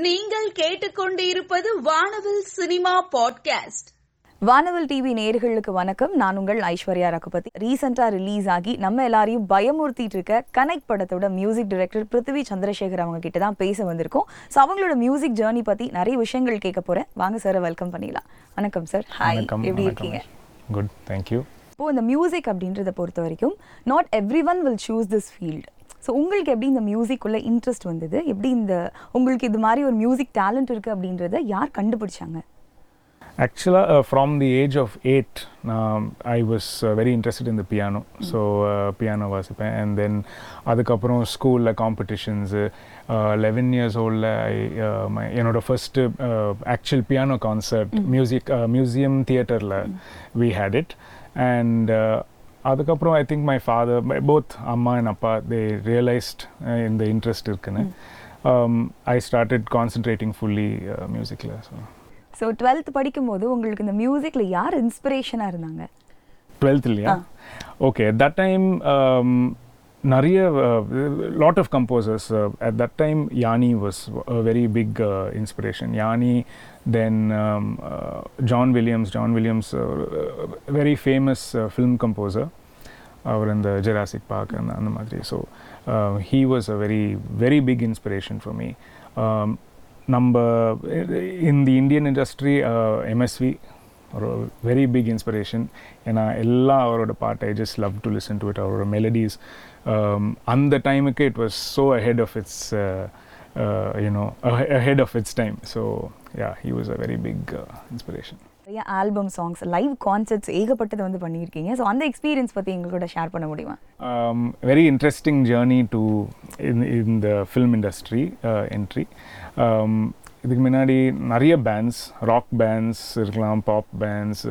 நீங்கள் கேட்டுக்கொண்டிருப்பது வானவில் சினிமா பாட்காஸ்ட். வானவல் டிவி நேயர்களுக்கு வணக்கம். நான் உங்கள் ஐஸ்வர்யா ரகுபதி. ரீசெண்டா ரிலீஸ் ஆகி நம்ம எல்லாரையும் பயமுறுத்திட்டு இருக்க கனெக்ட் படத்தோட மியூசிக் டைரக்டர் பிருத்திவி சந்திரசேகர் அவங்க கிட்ட தான் பேச வந்திருக்கோம். ஸோ அவங்களோட மியூசிக் ஜேர்னி பத்தி நிறைய விஷயங்கள் கேட்க போறேன். வாங்க சார் வெல்கம் பண்ணிடலாம். வணக்கம் சார் ஹாய் எப்படி இருக்கீங்க? குட் தேங்க்யூ இப்போ இந்த மியூசிக் அப்படின்றத பொறுத்த வரைக்கும் not every one will choose this field so உங்களுக்கு எப்படி இந்த மியூசிக் உள்ள இன்ட்ரெஸ்ட் வந்தது? எப்படி இந்த உங்களுக்கு இது மாதிரி ஒரு மியூசிக் டேலண்ட் இருக்கு அப்படின்றத யார் கண்டுபிடிச்சாங்க? ஆக்சுவலாக from the age of eight நான் I was very interested in the piano so piano வாசிப்பேன். அண்ட் தென் அதுக்கப்புறம் ஸ்கூலில் காம்படிஷன்ஸு லெவன் இயர்ஸ் ஓல்டில் ஐ என்னோட first actual piano concert music museum தியேட்டரில் வி ஹேட் இட் அண்ட் அதுக்கப்புறம் I think my father both அம்மா and அப்பா they realised இந்த இன்ட்ரெஸ்ட் இருக்குன்னு. ஐ ஸ்டார்டட் கான்சன்ட்ரேட்டிங் ஃபுல்லி மியூசிக்கில் ஸோ ஸோ டுவெல்த் படிக்கும்போது உங்களுக்கு இந்த மியூசிக்ல யார் இன்ஸ்பிரேஷனாக இருந்தாங்க? டுவெல்த் இல்லையா ஓகே தட் டைம் நிறைய lot of composers at that time Yanni was very big inspiration Yanni then John Williams John Williams very famous film composer அவர் இந்த ஜெராசிக் பார்க் அந்த அந்த மாதிரி. So he was a very very big inspiration for me நம்ம in the Indian industry MSV ஒரு very big inspiration ஏன்னா எல்லா அவரோட பாட்டு I just love to listen to it அவரோட மெலடிஸ் அந்த டைமுக்கு it was so ahead of its you know ahead of its time so yeah he was a very big inspiration நிறைய album songs live concerts ஏகப்பட்டது வந்து பண்ணியிருக்கீங்க. So அந்த experience பற்றி எங்களோட ஷேர் பண்ண முடியுமா? Very interesting journey to in the film industry entry இதுக்கு முன்னாடி நிறைய பேண்ட்ஸ் ராக் பேண்ட்ஸ் இருக்கலாம் pop bands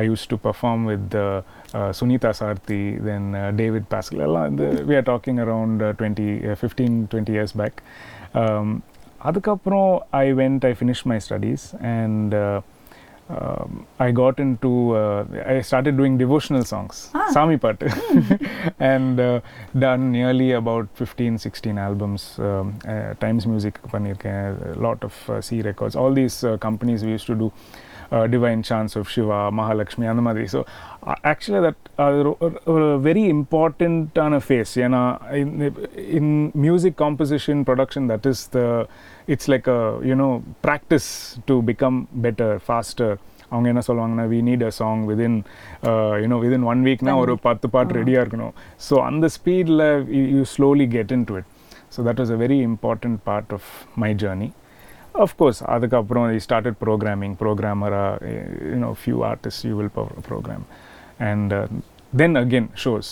I used to perform with Sunitha Sarathi then David Pascal எல்லாம் வந்து we are talking around twenty fifteen twenty years back அதுக்கப்புறம் I went I finish my studies and um, I got into uh, I started doing devotional songs, ah. Sami Pat, hmm. and uh, done nearly about 15, 16 albums. Um, uh, Times Music, Panir, a lot of uh, C records. All these uh, companies we used to do Divine Chants of Shiva, Mahalakshmi, அந்த மாதிரி. So ஆக்சுவலாக that அது ஒரு very இம்பார்ட்டண்ட்டான phase ஏன்னா in music composition production that is the it's like a you know practice to become better faster அவங்க என்ன சொல்லுவாங்கன்னா we need a song within you know within one வீக்னா ஒரு பத்து பாட்டு ரெடியாக இருக்கணும். ஸோ அந்த ஸ்பீடில் you slowly get in to it so that was a very important part of my journey of course அதுக்கப்புறம் I started programming ப்ரோக்ராமராக you know few artist you will program and then again shows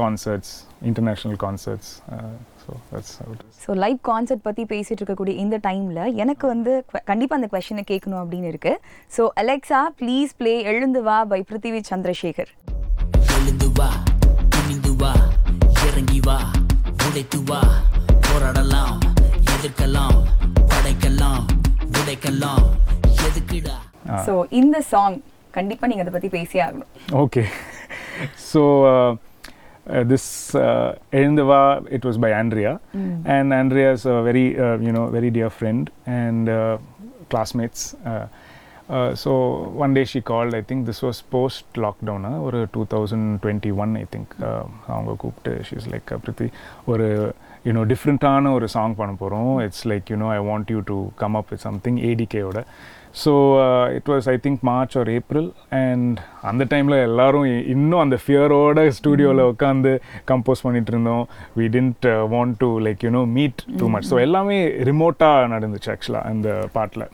concerts international concerts so live concert பற்றி பேசிட்டு இருக்கக்கூடிய இந்த டைமில் எனக்கு வந்து கண்டிப்பாக அந்த கொஷனை கேட்கணும் அப்படின்னு இருக்கு. ஸோ அலெக்சா ப்ளீஸ் ப்ளே எழுந்து வா பை பிருத்திவி சந்திரசேகர் எழுந்து வா துணிந்து வா இறங்கி வா உடைத்து வா போராடலாம் எதிர்க்கலாம். உடைக்கலாம் எதுக்குடா ஸோ இந்த சாங் கண்டிப்பாக நீங்கள் அதை பற்றி பேசியே ஆகணும் Okay. so uh, uh, this uh, Elindava, it was by Andrea, and Andrea is a very uh, you know very dear friend and uh, classmates. Uh, uh, so one day she called. I think this was post lockdown, uh, or 2021. I think uh, அவங்க கூப்பிட்டு she's like Preeti ஒரு you know டிஃப்ரெண்ட்டான ஒரு song பண்ண போகிறோம் it's like you know I want you to come up with something ஏடிகேயோட so it was I think March or April and அந்த டைமில் எல்லாரும் இன்னும் அந்த ஃபியரோட ஸ்டூடியோவில் உட்காந்து கம்போஸ் பண்ணிட்டு இருந்தோம். We didn't want to like you know meet too much so எல்லாமே ரிமோட்டாக நடந்துச்சு ஆக்சுவலாக அந்த பாட்டில்.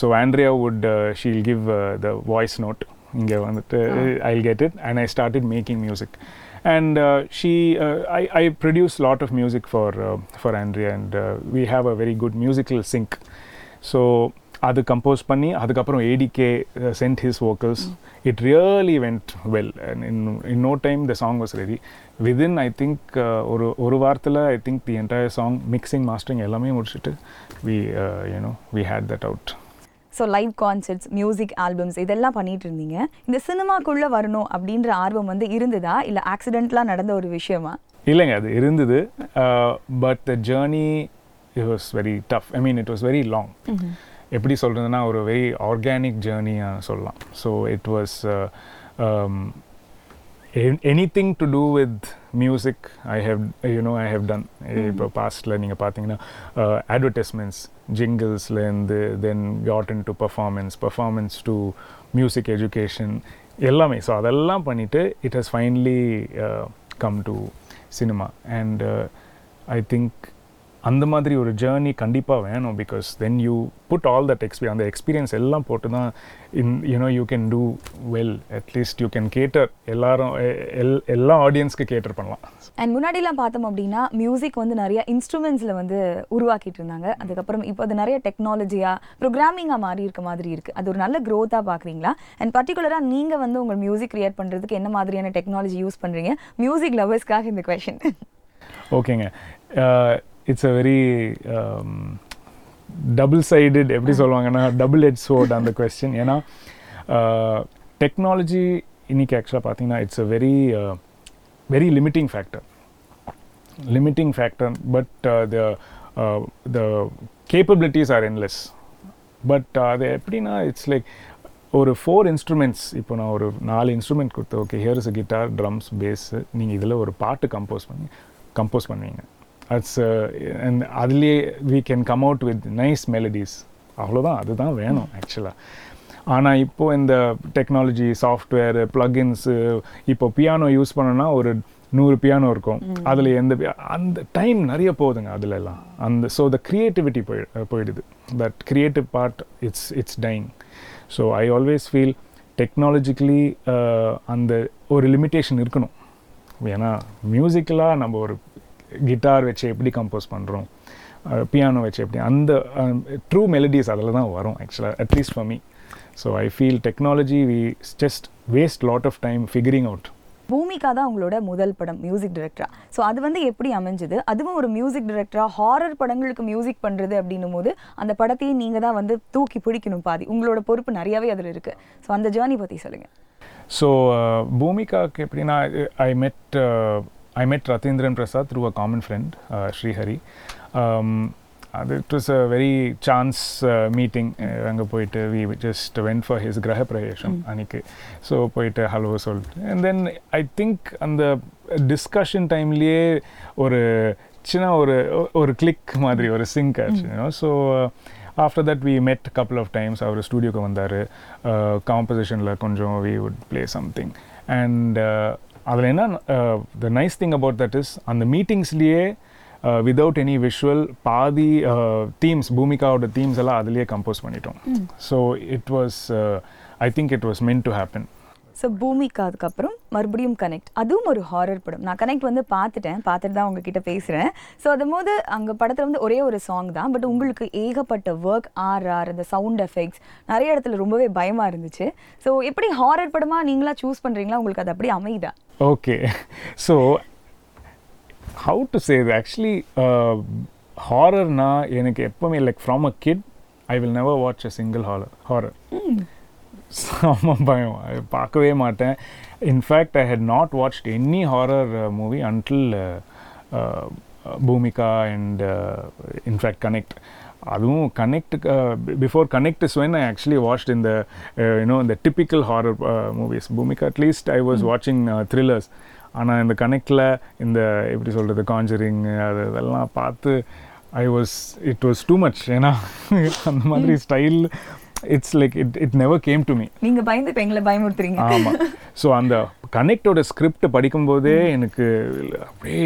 So Andrea would she'll give the voice note இங்கே வந்துட்டு I get it and I started making music and uh, she uh, I, I produce a lot of music for uh, for Andrea and uh, we have a very good musical sync. So அது compose பண்ணி அதுக்கப்புறம் ADK sent his vocals it really went well in in no time the song was ready within I think ஒரு ஒரு வாரத்தில் I think the entire song mixing mastering எல்லாமே முடிச்சுட்டு we you know we had that out so live concerts music albums இதெல்லாம் பண்ணிட்டு இருந்தீங்க இந்த சினிமாக்குள்ளே வரணும் அப்படின்ற ஆர்வம் வந்து இருந்ததா? இல்லை ஆக்சிடென்ட்லாம் நடந்த ஒரு விஷயமா? இல்லைங்க அது இருந்தது. But the journey it was very tough. I mean it was very long. எப்படி சொல்கிறதுனா ஒரு வெரி ஆர்கானிக் ஜேர்னியாக சொல்லலாம். So it was anything to do with music I have you know I have done இப்போ பாஸ்டில் நீங்கள் பார்த்தீங்கன்னா advertisements ஜிங்கிள்ஸ்லேருந்து then gotten to performance performance to music education எல்லாமே. ஸோ அதெல்லாம் பண்ணிவிட்டு it has finally come to cinema and I think அந்த மாதிரி ஒரு ஜேர்னி கண்டிப்பாக வேணும் because then you put all that experience அந்த எக்ஸ்பீரியன்ஸ் எல்லாம் போட்டு தான் in you know you can do well at least you can cater எல்லாரும் எல் எல்லா ஆடியன்ஸ்க்கு கேட்டர் பண்ணலாம். அண்ட் முன்னாடிலாம் பார்த்தோம் அப்படின்னா மியூசிக் வந்து நிறைய இன்ஸ்ட்ருமெண்ட்ஸில் வந்து உருவாக்கிட்டு இருந்தாங்க. அதுக்கப்புறம் இப்போ அது நிறைய டெக்னாலஜியாக ப்ரோக்ராமிங்காக மாறி இருக்க மாதிரி இருக்குது அது ஒரு நல்ல க்ரோத்தாக பார்க்குறீங்களா? அண்ட் பர்டிகுலராக நீங்கள் வந்து உங்கள் மியூசிக் கிரியேட் பண்ணுறதுக்கு என்ன மாதிரியான டெக்னாலஜி யூஸ் பண்ணுறீங்க மியூசிக் லவர்ஸ்க்காக இந்த கொஷின் ஓகேங்க. It's a very double sided எப்படி சொல்லுவாங்கன்னா டபுள் ஹெட் சோட் அந்த கொஸ்டின் ஏன்னா டெக்னாலஜி இன்னைக்கு ஆக்சுவலாக பார்த்தீங்கன்னா it's a very very limiting factor limiting factor, but uh, the uh, the capabilities are endless. But uh, அது எப்படின்னா இட்ஸ் லைக் ஒரு ஃபோர் இன்ஸ்ட்ருமெண்ட்ஸ் இப்போ நான் ஒரு நாலு இன்ஸ்ட்ருமெண்ட் கொடுத்து okay here is guitar drums bass நீங்கள் இதில் ஒரு பாட்டு கம்போஸ் பண்ணி கம்போஸ் பண்ணுவீங்க. அட்ஸ் அண்ட் அதுலேயே we can come out with nice melodies அவ்வளோதான் அதுதான் வேணும் ஆக்சுவலாக ஆனால் இப்போ இந்த டெக்னாலஜி சாஃப்ட்வேர் ப்ளகின்ஸு இப்போ பியானோ யூஸ் பண்ணோன்னா ஒரு நூறு பியானோ இருக்கும். அதில் எந்த அந்த டைம் நிறைய போகுதுங்க அதுல எல்லாம். அந்த ஸோ த க்ரியேட்டிவிட்டி போய் போயிடுது. That creative part it's it's dying so I always feel technologically அந்த ஒரு லிமிட்டேஷன் இருக்கணும். ஏன்னா மியூசிக்கலாக நம்ம ஒரு கிட்டார் வச்சு எப்படி கம்போஸ் பண்ணுறோம் பியானோ வச்சு எப்படி அந்த ட்ரூ மெலடிஸ் அதில் தான் வரும் ஆக்சுவலாக at least for me so I feel technology we just waste lot of time figuring out Boomika தான் உங்களோட முதல் படம் மியூசிக் டைரக்டரா ஸோ அது வந்து எப்படி அமைஞ்சது? அதுவும் ஒரு மியூசிக் டைரக்டரா ஹாரர் படங்களுக்கு மியூசிக் பண்ணுறது அப்படின்னும் போது அந்த படத்தையும் நீங்கள் தான் வந்து தூக்கி பிடிக்கணும் பாதி. உங்களோட பொறுப்பு நிறையவே அதில் இருக்குது ஸோ அந்த ஜேர்னி பற்றி சொல்லுங்கள் ஸோ பூமிகாக்கு எப்படின்னா I met I met Rathindran Prasad through a common friend Srihari அது it was a very chance meeting அங்கே போயிட்டு we just went for his griha pravesam அன்னைக்கு ஸோ போயிட்டு ஹலோ சொல்லிட்டு அண்ட் தென் ஐ திங்க் அந்த discussion டைம்லேயே ஒரு சின்ன ஒரு ஒரு கிளிக் மாதிரி ஒரு சிங்க் ஆச்சு so after that we met couple of times அவர் ஸ்டூடியோக்கு வந்தார். காம்போசிஷனில் கொஞ்சம் we would play something and அதில் என்ன the nice thing about that is அந்த மீட்டிங்ஸ்லேயே விதவுட் எனி விஷுவல் பாதி தீம்ஸ் பூமிகாவோட தீம்ஸ் எல்லாம் அதுலேயே கம்போஸ் பண்ணிட்டோம். So it was I think it was meant to happen so Boomika அதுக்கப்புறம் மறுபடியும் கனெக்ட் அதுவும் ஒரு ஹாரர் படம். நான் கனெக்ட் வந்து பார்த்துட்டேன். பார்த்துட்டு தான் உங்ககிட்ட பேசுகிறேன் ஸோ அதும் போது அங்கே படத்தில் வந்து ஒரே ஒரு சாங் தான். பட் உங்களுக்கு ஏகப்பட்ட ஒர்க் ஆர்ஆர் அந்த சவுண்ட் எஃபெக்ட்ஸ் நிறைய இடத்துல ரொம்பவே பயமாக இருந்துச்சு. ஸோ எப்படி ஹாரர் படமாக நீங்களா சூஸ் பண்ணுறீங்களா உங்களுக்கு அது அப்படி அமையுதா okay so how to say actually ஹாரர்னா எனக்கு எப்பவுமே like from a kid I will never watch a single horror horror செம்ம பயம். பார்க்கவே மாட்டேன். In fact I had not watched any horror movie until Boomika and in fact Connect அதுவும் Connect before Connect is when I actually watched இந்த you know இந்த typical horror movies Boomika at least I was வாட்சிங் thrillers ஆனால் இந்த கனெக்டில் இந்த எப்படி சொல்கிறது Conjuring அது இதெல்லாம் பார்த்து I was it was too much ஏன்னா அந்த மாதிரி style it's like it it never came to me நீங்கள் பயந்து இப்போ எங்களை பயமுறுத்துறீங்க. ஆமாம் ஸோ அந்த கனெக்டோட ஸ்கிரிப்ட் படிக்கும்போதே எனக்கு அப்படியே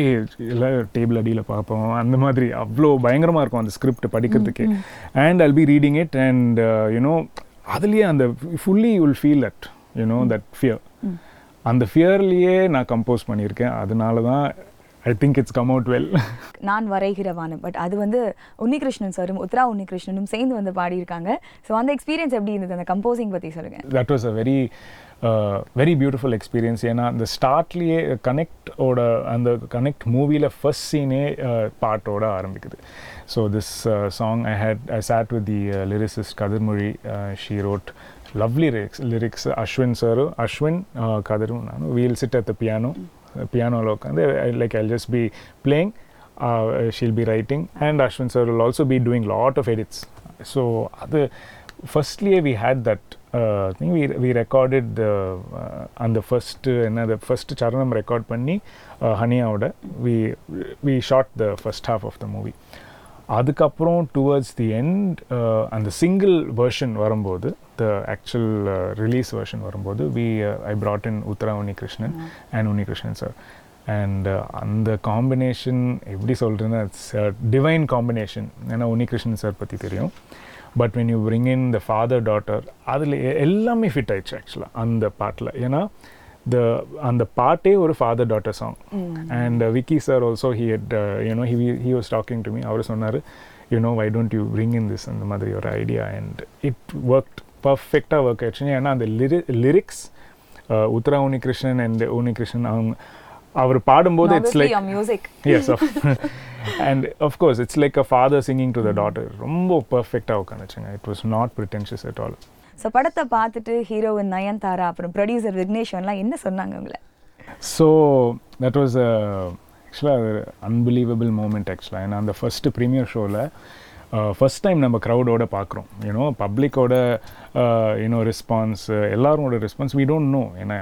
எல்லாம் டேபிள் அடியில் பார்ப்போம். அந்த மாதிரி அவ்வளோ பயங்கரமாக இருக்கும் அந்த ஸ்கிரிப்ட் படிக்கிறதுக்கு. And I'll be reading it and you know அதுலேயே அந்த fully will feel that you know that fear அந்த ஃபியர்லேயே நான் கம்போஸ் பண்ணியிருக்கேன். அதனால தான் I think it's come out well நான் வரைகிற வானம். பட் அது வந்து உன்னிகிருஷ்ணன் சாரும் உத்ரா உன்னிகிருஷ்ணனும் சேர்ந்து வந்து பாடியிருக்காங்க. ஸோ அந்த எக்ஸ்பீரியன்ஸ் எப்படி இருந்தது? அந்த கம்போசிங் பற்றி சொல்லுங்கள் that was a very very beautiful experience ஏன்னா அந்த ஸ்டார்ட்லேயே கனெக்டோட அந்த கனெக்ட் மூவியில் ஃபர்ஸ்ட் சீனே பாட்டோட ஆரம்பிக்குது. So this song I had I sat with the lyricist Kathirmozhi she wrote lovely lyrics lyrics Ashwin சாரும் அஸ்வின் கதிரும் நானும் we'll sit at the piano பியானோவில் உட்காந்து like I just be playing she'll be writing and Ashwin sir will also be doing lot of edits so அது ஃபர்ஸ்ட்லியே we had that thing we we recorded அந்த first என்ன அந்த first சரணம் record பண்ணி ஹனியாவோட we we shot the first half of the movie அதுக்கப்புறம் towards the end அந்த single version வரும்போது the actual release version வரும்போது we I brought in Uthara Unnikrishnan and Unnikrishnan sir and அந்த combination எப்படி சொல்கிறேன்னா it's divine combination ஏன்னா Unnikrishnan sir பற்றி தெரியும். But when you bring in the father daughter அதில் எல்லாமே ஃபிட் ஆயிடுச்சு ஆக்சுவலாக அந்த பாட்டில். ஏன்னா த அந்த பாட்டே ஒரு father daughter song and Vicky sir also he had you know he he was talking to me அவர் சொன்னார் you know why don't you bring in this அந்த மாதிரி ஒரு ஐடியா அண்ட் இட் ஒர்க் பர்ஃபெக்டாக ஒர்க் ஆயிடுச்சு ஏன்னா அந்த லிரி லிரிக்ஸ் உத்தரா உன்னிகிருஷ்ணன் அண்ட் உன்னிகிருஷ்ணன் அவங்க அவர் பாடும்போது it's like music and of course it's like a father singing to the daughter. ரொம்ப பர்ஃபெக்டாக உட்காந்துச்சுங்க it was not pretentious at all so படத்தை பார்த்துட்டு ஹீரோயின் நயன்தாரா அப்புறம் ப்ரொடியூசர் விக்னேஷ்வன்லாம் என்ன சொன்னாங்க உங்களை? ஸோ தட் வாஸ் ஆக்சுவலாக அன்பிலீவபிள் மூமெண்ட் ஆக்சுவலாக ஏன்னா அந்த ஃபஸ்ட்டு ப்ரீமியர் ஷோவில் ஃபஸ்ட் டைம் நம்ம க்ரௌடோட பார்க்குறோம். யூனோ பப்ளிக்கோட யூனோ ரெஸ்பான்ஸ் எல்லாரோட ரெஸ்பான்ஸ் வி டோன்ட் நோ ஏன்னா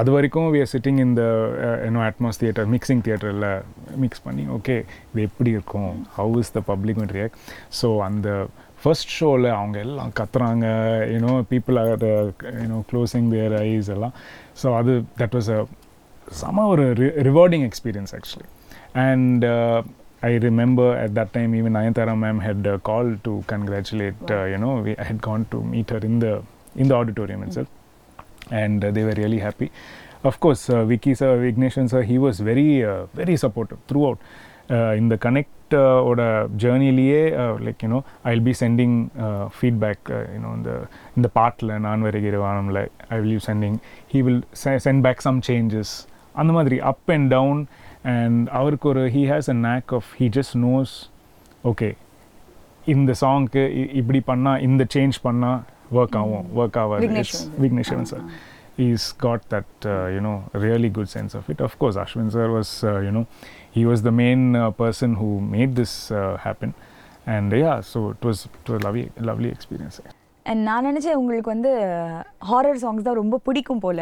அது வரைக்கும் வி ஆர் சிட்டிங் இந்த you know Atmos theatre mixing தியேட்டரில் மிக்ஸ் பண்ணி ஓகே இது எப்படி இருக்கும்? How is the public will react so அந்த ஃபர்ஸ்ட் ஷோவில் அவங்க எல்லாம் கத்துறாங்க. You know people are you know closing their eyes எல்லாம். ஸோ அது தட் வாஸ் அ செம ஒரு rewarding experience actually and I remember at that time even Nayanthara ma'am had uh, called to congratulate, uh, you know, we, I had gone to meet her in the in the auditorium itself and uh, they were really happy. Of course, uh, Vicky sir, Ignatian sir, he was very, uh, very supportive throughout. Uh, in the Connect uh, oda journey liye, uh, like you know, I'll be sending uh, feedback. Uh, you know, in the in the part la நான் like I will be sending. He will se- send back some changes. அந்த மாதிரி up and down and அவருக்கு ஒரு he has a knack of he just knows okay இந்த சாங்க்கு இப்படி பண்ணா இந்த change பண்ணா ஒர்க் ஆகும் ஒர்க் ஆகாது Vigneswaran sir. Vigneswaran sir he's got that uh, you know really good sense of it of course ashwin sir was uh, you know he was the main uh, person who made this uh, happen and yeah so it was it was a lovely lovely experience And நான் நினச்சேன் உங்களுக்கு வந்து horror songs தான் ரொம்ப பிடிக்கும் போல.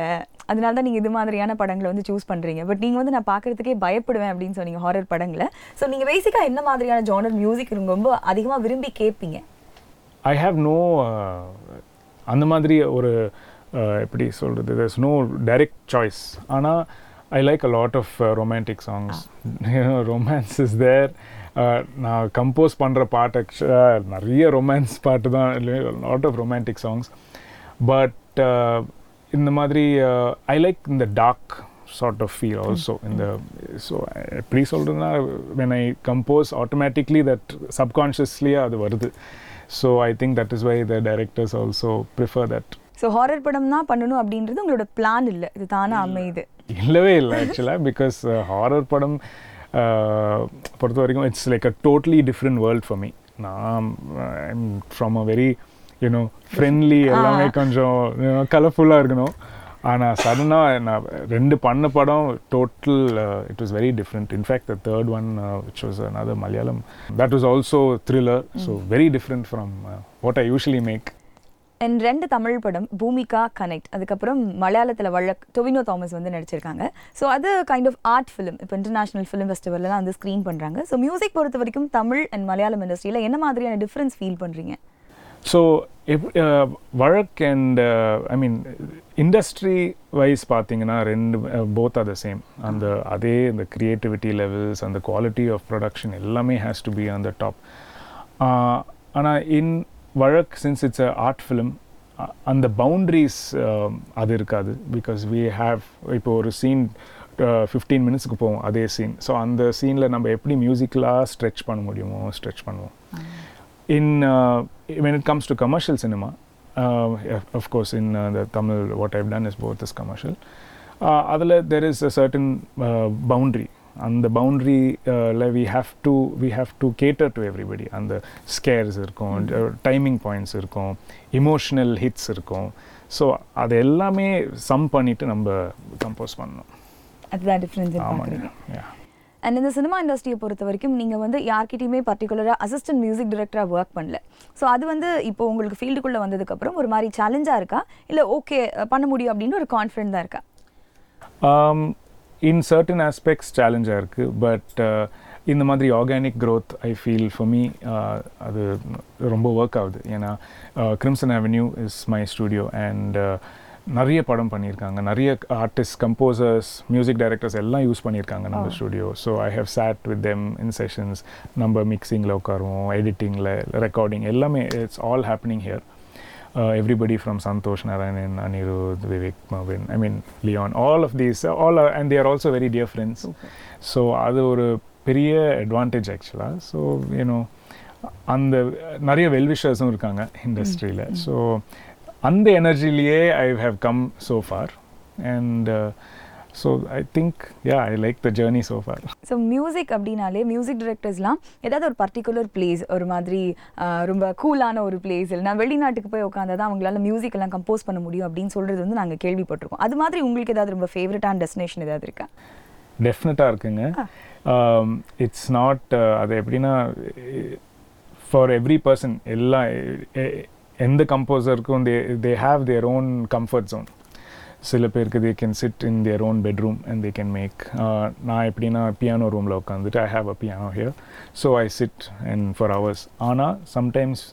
அதனால தான் நீங்கள் இது மாதிரியான படங்களை வந்து சூஸ் பண்ணுறீங்க பட் நீங்கள் வந்து நான் பார்க்குறதுக்கே பயப்படுவேன் அப்படின்னு சொன்னீங்க ஹாரர் படங்களை. ஸோ நீங்கள் பேசிக்காக என்ன மாதிரியான ஜானர் மியூசிக் ரொம்ப அதிகமாக விரும்பி கேட்பீங்க ஐ ஹாவ் நோ அந்த மாதிரி ஒரு uh, எப்படி சொல்கிறது there's நோ டைரக்ட் சாய்ஸ் ஆனால் I like a lot of romantic songs romance is there நான் கம்போஸ் பண்ணுற பாட்டு ஆக்சுவலாக நிறைய ரொமான்ஸ் பாட்டு தான் lot of romantic songs but இந்த மாதிரி ஐ லைக் இந்த dark sort of feel also இந்த ஸோ எப்படி சொல்கிறதுனா when I compose automatically that சப்கான்ஷியஸ்லியே அது வருது. So I think that is why the directors also prefer that so horror படம் தான் பண்ணணும் அப்படின்றது உங்களோட பிளான் இல்லை. இது தானே அமையுது. இல்லவே இல்லை ஆக்சுவலாக பிகாஸ் ஹாரர் படம் பொறுத்த வரைக்கும் it's like a totally different world for me நான் from a very you know friendly எல்லாமே கொஞ்சம் கலர்ஃபுல்லாக இருக்கணும். ஆனால் சடனாக நான் ரெண்டு பண்ண படம் total it was very different in fact the third one which was another Malayalam that was also thriller so very different from what I usually make and ரெண்டு தமிழ் படம் பூமிகா கனெக்ட் அதுக்கப்புறம் மலையாளத்தில் வழக் டொவினோ தாமஸ் வந்து நடிச்சிருக்காங்க. ஸோ அது கைண்ட் ஆஃப் ஆர்ட் ஃபிலிம் இப்போ international film ஃபெஸ்டிவல்லாம் வந்து ஸ்க்ரீன் பண்ணுறாங்க ஸோ மியூசிக் பொறுத்த வரைக்கும் தமிழ் அண்ட் மலையாளம் இண்டஸ்ட்ரியில் என்ன மாதிரியான டிஃப்ரென்ஸ் ஃபீல் பண்ணுறீங்க so Vazhakku and I mean industry wise பார்த்தீங்கன்னா ரெண்டு போத் ஆர் த சேம் அந்த அதே இந்த க்ரியேட்டிவிட்டி லெவல்ஸ் அந்த குவாலிட்டி ஆஃப் ப்ரொடக்ஷன் எல்லாமே has to be on the top ஆனால் in Vazhakku since it's a art film அந்த பவுண்ட்ரிஸ் அது இருக்காது பிகாஸ் வி ஹாவ் இப்போ ஒரு சீன் ஃபிஃப்டீன் மினிட்ஸ்க்கு போவோம் அதே சீன் ஸோ அந்த சீனில் நம்ம எப்படி மியூசிக்கலாக ஸ்ட்ரெச் பண்ண முடியுமோ ஸ்ட்ரெச் பண்ணுவோம் in when it comes to commercial cinema of course in the Tamil what I've done is both is commercial அதில் there is a certain boundary அந்த boundary we have to we have to cater to everybody அந்த scares இருக்கும் timing points இருக்கும் emotional hits இருக்கும். So அது எல்லாமே some பண்ணிட்டு நம்ம கம்போஸ் பண்ணணும். அதுதான் டிஃப்ரென்ஸ் ஆமாங்க. அண்ட் இந்த சினிமா இண்டஸ்ட்ரியை பொறுத்த வரைக்கும் நீங்கள் வந்து யார்கிட்டயுமே பர்டிகுலராக அசிஸ்டன்ட் மியூசிக் டைரக்டராக ஒர்க் பண்ணல. ஸோ அது வந்து இப்போ உங்களுக்கு ஃபீல்டுக்குள்ளே வந்ததுக்கப்புறம் ஒரு மாதிரி சேலஞ்சாக இருக்கா? இல்லை ஓகே பண்ண முடியும் அப்படின்னு ஒரு கான்ஃபிடென்ட் தான் இருக்கா in certain aspects சேலஞ்சாக இருக்குது பட் இந்த மாதிரி organic growth I feel for me அது ரொம்ப ஒர்க் ஆகுது. ஏன்னா Crimson Avenue is my studio and நிறைய படம் பண்ணியிருக்காங்க. நிறைய ஆர்டிஸ்ட் கம்போசர்ஸ் மியூசிக் டைரக்டர்ஸ் எல்லாம் யூஸ் பண்ணியிருக்காங்க நம்ம studio so I have sat with them in sessions நம்ம மிக்சிங்கில் உட்காருவோம் எடிட்டிங்கில் ரெக்கார்டிங் எல்லாமே it's all happening here everybody from Santosh Narayanan, Anirudh, Vivek Marvin, I mean Leon, all of these, all are, and they are also very dear friends. So அது ஒரு பெரிய advantage ஆக்சுவலாக so you know அந்த நிறைய வெல்விஷர்ஸும் இருக்காங்க இண்டஸ்ட்ரியில் so அந்த எனர்ஜிலேயே I have come so far and so I think yeah I like the journey so far so music அப்படின்னாலே மியூசிக் டைரக்டர்ஸ்லாம் ஏதாவது ஒரு பர்டிகுலர் பிளேஸ் ஒரு மாதிரி ரொம்ப கூலான ஒரு பிளேஸ் இல்லைனா வெளிநாட்டுக்கு போய் உட்காந்தா தான் அவங்களால மியூசிக் எல்லாம் கம்போஸ் பண்ண முடியும் அப்படின்னு சொல்றது வந்து நாங்கள் கேள்விப்பட்டிருக்கோம். அது மாதிரி உங்களுக்கு ஏதாவது ரொம்ப ஃபேவரட்டான டெஸ்டினேஷன் ஏதாவது இருக்கா? டெஃபினட்டாக இருக்குங்க. இட்ஸ் நாட் அது எப்படின்னா ஃபார் எவ்ரி பர்சன் எல்லா எ- எந்த கம்போசருக்கும் they they have their own comfort zone சில பேருக்கு they can sit in their own bedroom and they can make நான் எப்படின்னா பியானோ ரூமில் உட்காந்துட்டு I have a piano here so I sit and for hours ஆனால் சம்டைம்ஸ்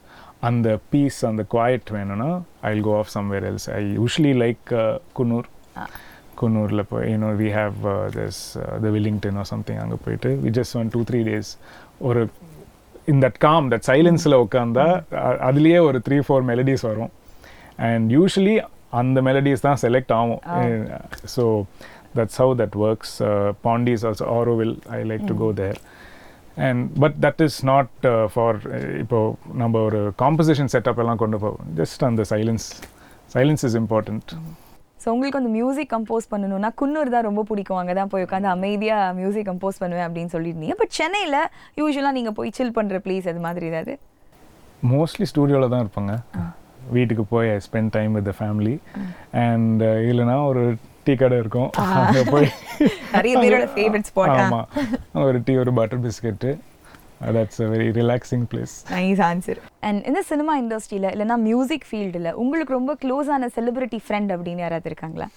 அந்த peace அந்த quiet வேணும்னா I will go off somewhere else I usually like Coonoor குன்னூரில் போய் you know we have this the Wellington or something அங்கே போயிட்டு we just one two three days ஒரு in that calm that சைலன்ஸில் உட்காந்தா அதுலேயே ஒரு த்ரீ ஃபோர் மெலடிஸ் வரும். அண்ட் யூஸ்வலி அந்த மெலடிஸ் தான் செலக்ட் ஆகும். So that's how that works Pondy's also Auroville I like to go there and but that is not for இப்போ நம்ம ஒரு காம்போசிஷன் செட்டப் எல்லாம் கொண்டு போவோம் ஜஸ்ட் அந்த silence silence is important so உங்களுக்கு வந்து மியூசிக் கம்போஸ் பண்ணணும்னா குன்னூர் தான் ரொம்ப பிடிக்கும். அங்கே தான் போய் உட்காந்து அமைதியாக மியூசிக் கம்போஸ் பண்ணுவேன் அப்படின்னு சொல்லியிருந்தீங்க. பட் சென்னையில் யூஸ்வலாக நீங்கள் போய் சில் பண்ணுற ப்ளேஸ் அது மாதிரி ஏதாவது? மோஸ்ட்லி ஸ்டூடியோவில் தான் இருப்பாங்க. வீட்டுக்கு போய் I spend time with the family and இல்லைன்னா ஒரு டீ கடை இருக்கும். அங்கே போய் நிறைய பேரோட ஃபேவரட் ஸ்பாட் ஆமாம் ஒரு டீ ஒரு butter biscuit that's a very relaxing place nice answer and இந்த சினிமா இண்டஸ்ட்ரியில் இல்லைன்னா மியூசிக் ஃபீல்டில் உங்களுக்கு ரொம்ப க்ளோஸான செலிபிரிட்டி ஃப்ரெண்ட் அப்படின்னு யாராவது இருக்காங்களா?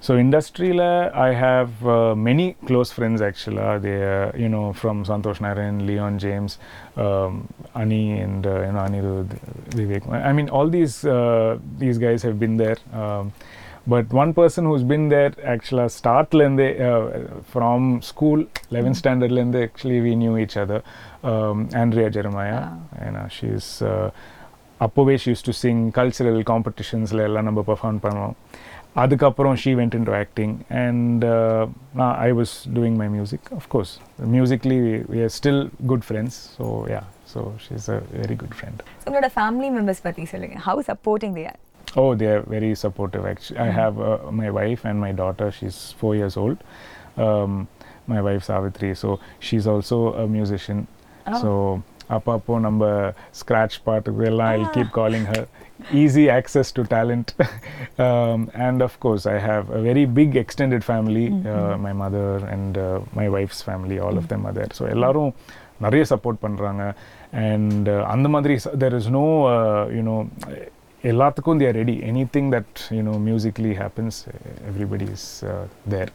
So industrial, I have uh, many close friends actually. Uh, they, uh, you know, from Santosh Narayan, Leon James, um, Ani, and uh, you know Anirudh, Vivek. I mean, all these uh, these guys have been there. Um, but one person who's been there actually start lende, uh, from school 11th standard lende, actually we knew each other. Um, Andrea Jeremiah, you know, she's. Uh, அப்போவே she used to sing cultural காம்படிஷன்ஸில் எல்லாம் நம்ம perform பண்ணுவோம் அதுக்கப்புறம் she went in to acting and நான் I was doing my music of course musically we are still good friends so yeah so she is a very good friend உங்களோட family members பற்றி சொல்லுங்கள் how supporting they are Oh, they are very supportive. Actually, I have uh, my wife and my daughter. She's four years old. Um, my wife Savitri, so she's also a musician. So அப்பப்போ நம்ம scratch பாட்டுக்கு எல்லாம் I keep calling her easy access to talent and of course I have a very big extended family uh, my mother and uh, my wife's family all of them are there. So எல்லாரும் நிறைய support பண்ணுறாங்க and அந்த மாதிரி there is no you know எல்லாத்துக்கும் there ready anything that you know musically happens everybody is there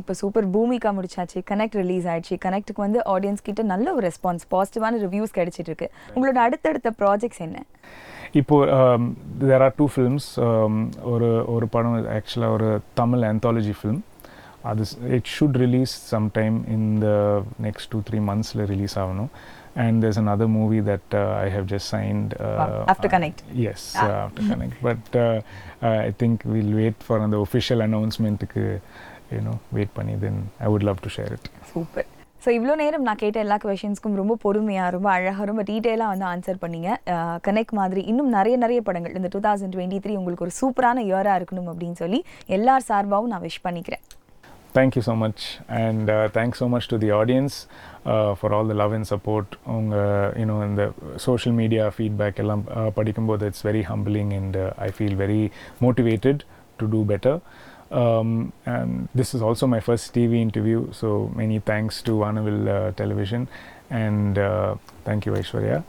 இப்போ super Bhumika முடிச்சாச்சு connect release ஆயிடுச்சு கனெக்ட்டுக்கு வந்து ஆடியன்ஸ் கிட்ட நல்ல ஒரு ரெஸ்பான்ஸ் பாசிட்டிவான ரிவ்யூஸ் கிடைச்சிட்டு இருக்கு உங்களோட அடுத்தடுத்த ப்ராஜெக்ட்ஸ் என்ன இப்போ தேர் ஆர் டூ ஃபிலிம்ஸ் ஒரு ஒரு படம் ஆக்சுவலாக ஒரு தமிழ் anthology ஃபிலிம் அது it should release some time in the next two three மந்த்ஸில் release ஆகணும் and there's another movie that uh, I have just signed. Uh, After Connect. Yes, uh, After Connect. But uh, uh, I think we'll wait for the official announcement. You know, wait பண்ணி then I would love to share it. Super so இவ்வளோ நேரம் நான் கேட்ட எல்லா கொஷின்ஸ்க்கும் ரொம்ப பொறுமையாக ரொம்ப அழகாக ரொம்ப டீட்டெயிலாக வந்து ஆன்சர் பண்ணீங்க கனெக்ட் மாதிரி இன்னும் நிறைய நிறைய படங்கள் இந்த டூ தௌசண்ட் டுவெண்ட்டி த்ரீ உங்களுக்கு ஒரு சூப்பரான இயராக இருக்கணும் அப்படின்னு சொல்லி எல்லார் சார்பாகவும் நான் விஷ் பண்ணிக்கிறேன் Thank you so much, and uh, thanks so much to the audience uh, for all the love and support. உங்க you know in the social media feedback எல்லாம் uh, படிக்கும்போது it's very humbling and uh, I feel very motivated to do better. Um, and this is also my first TV interview, so many thanks to Vanavil uh, Television and uh, thank you, Aishwarya.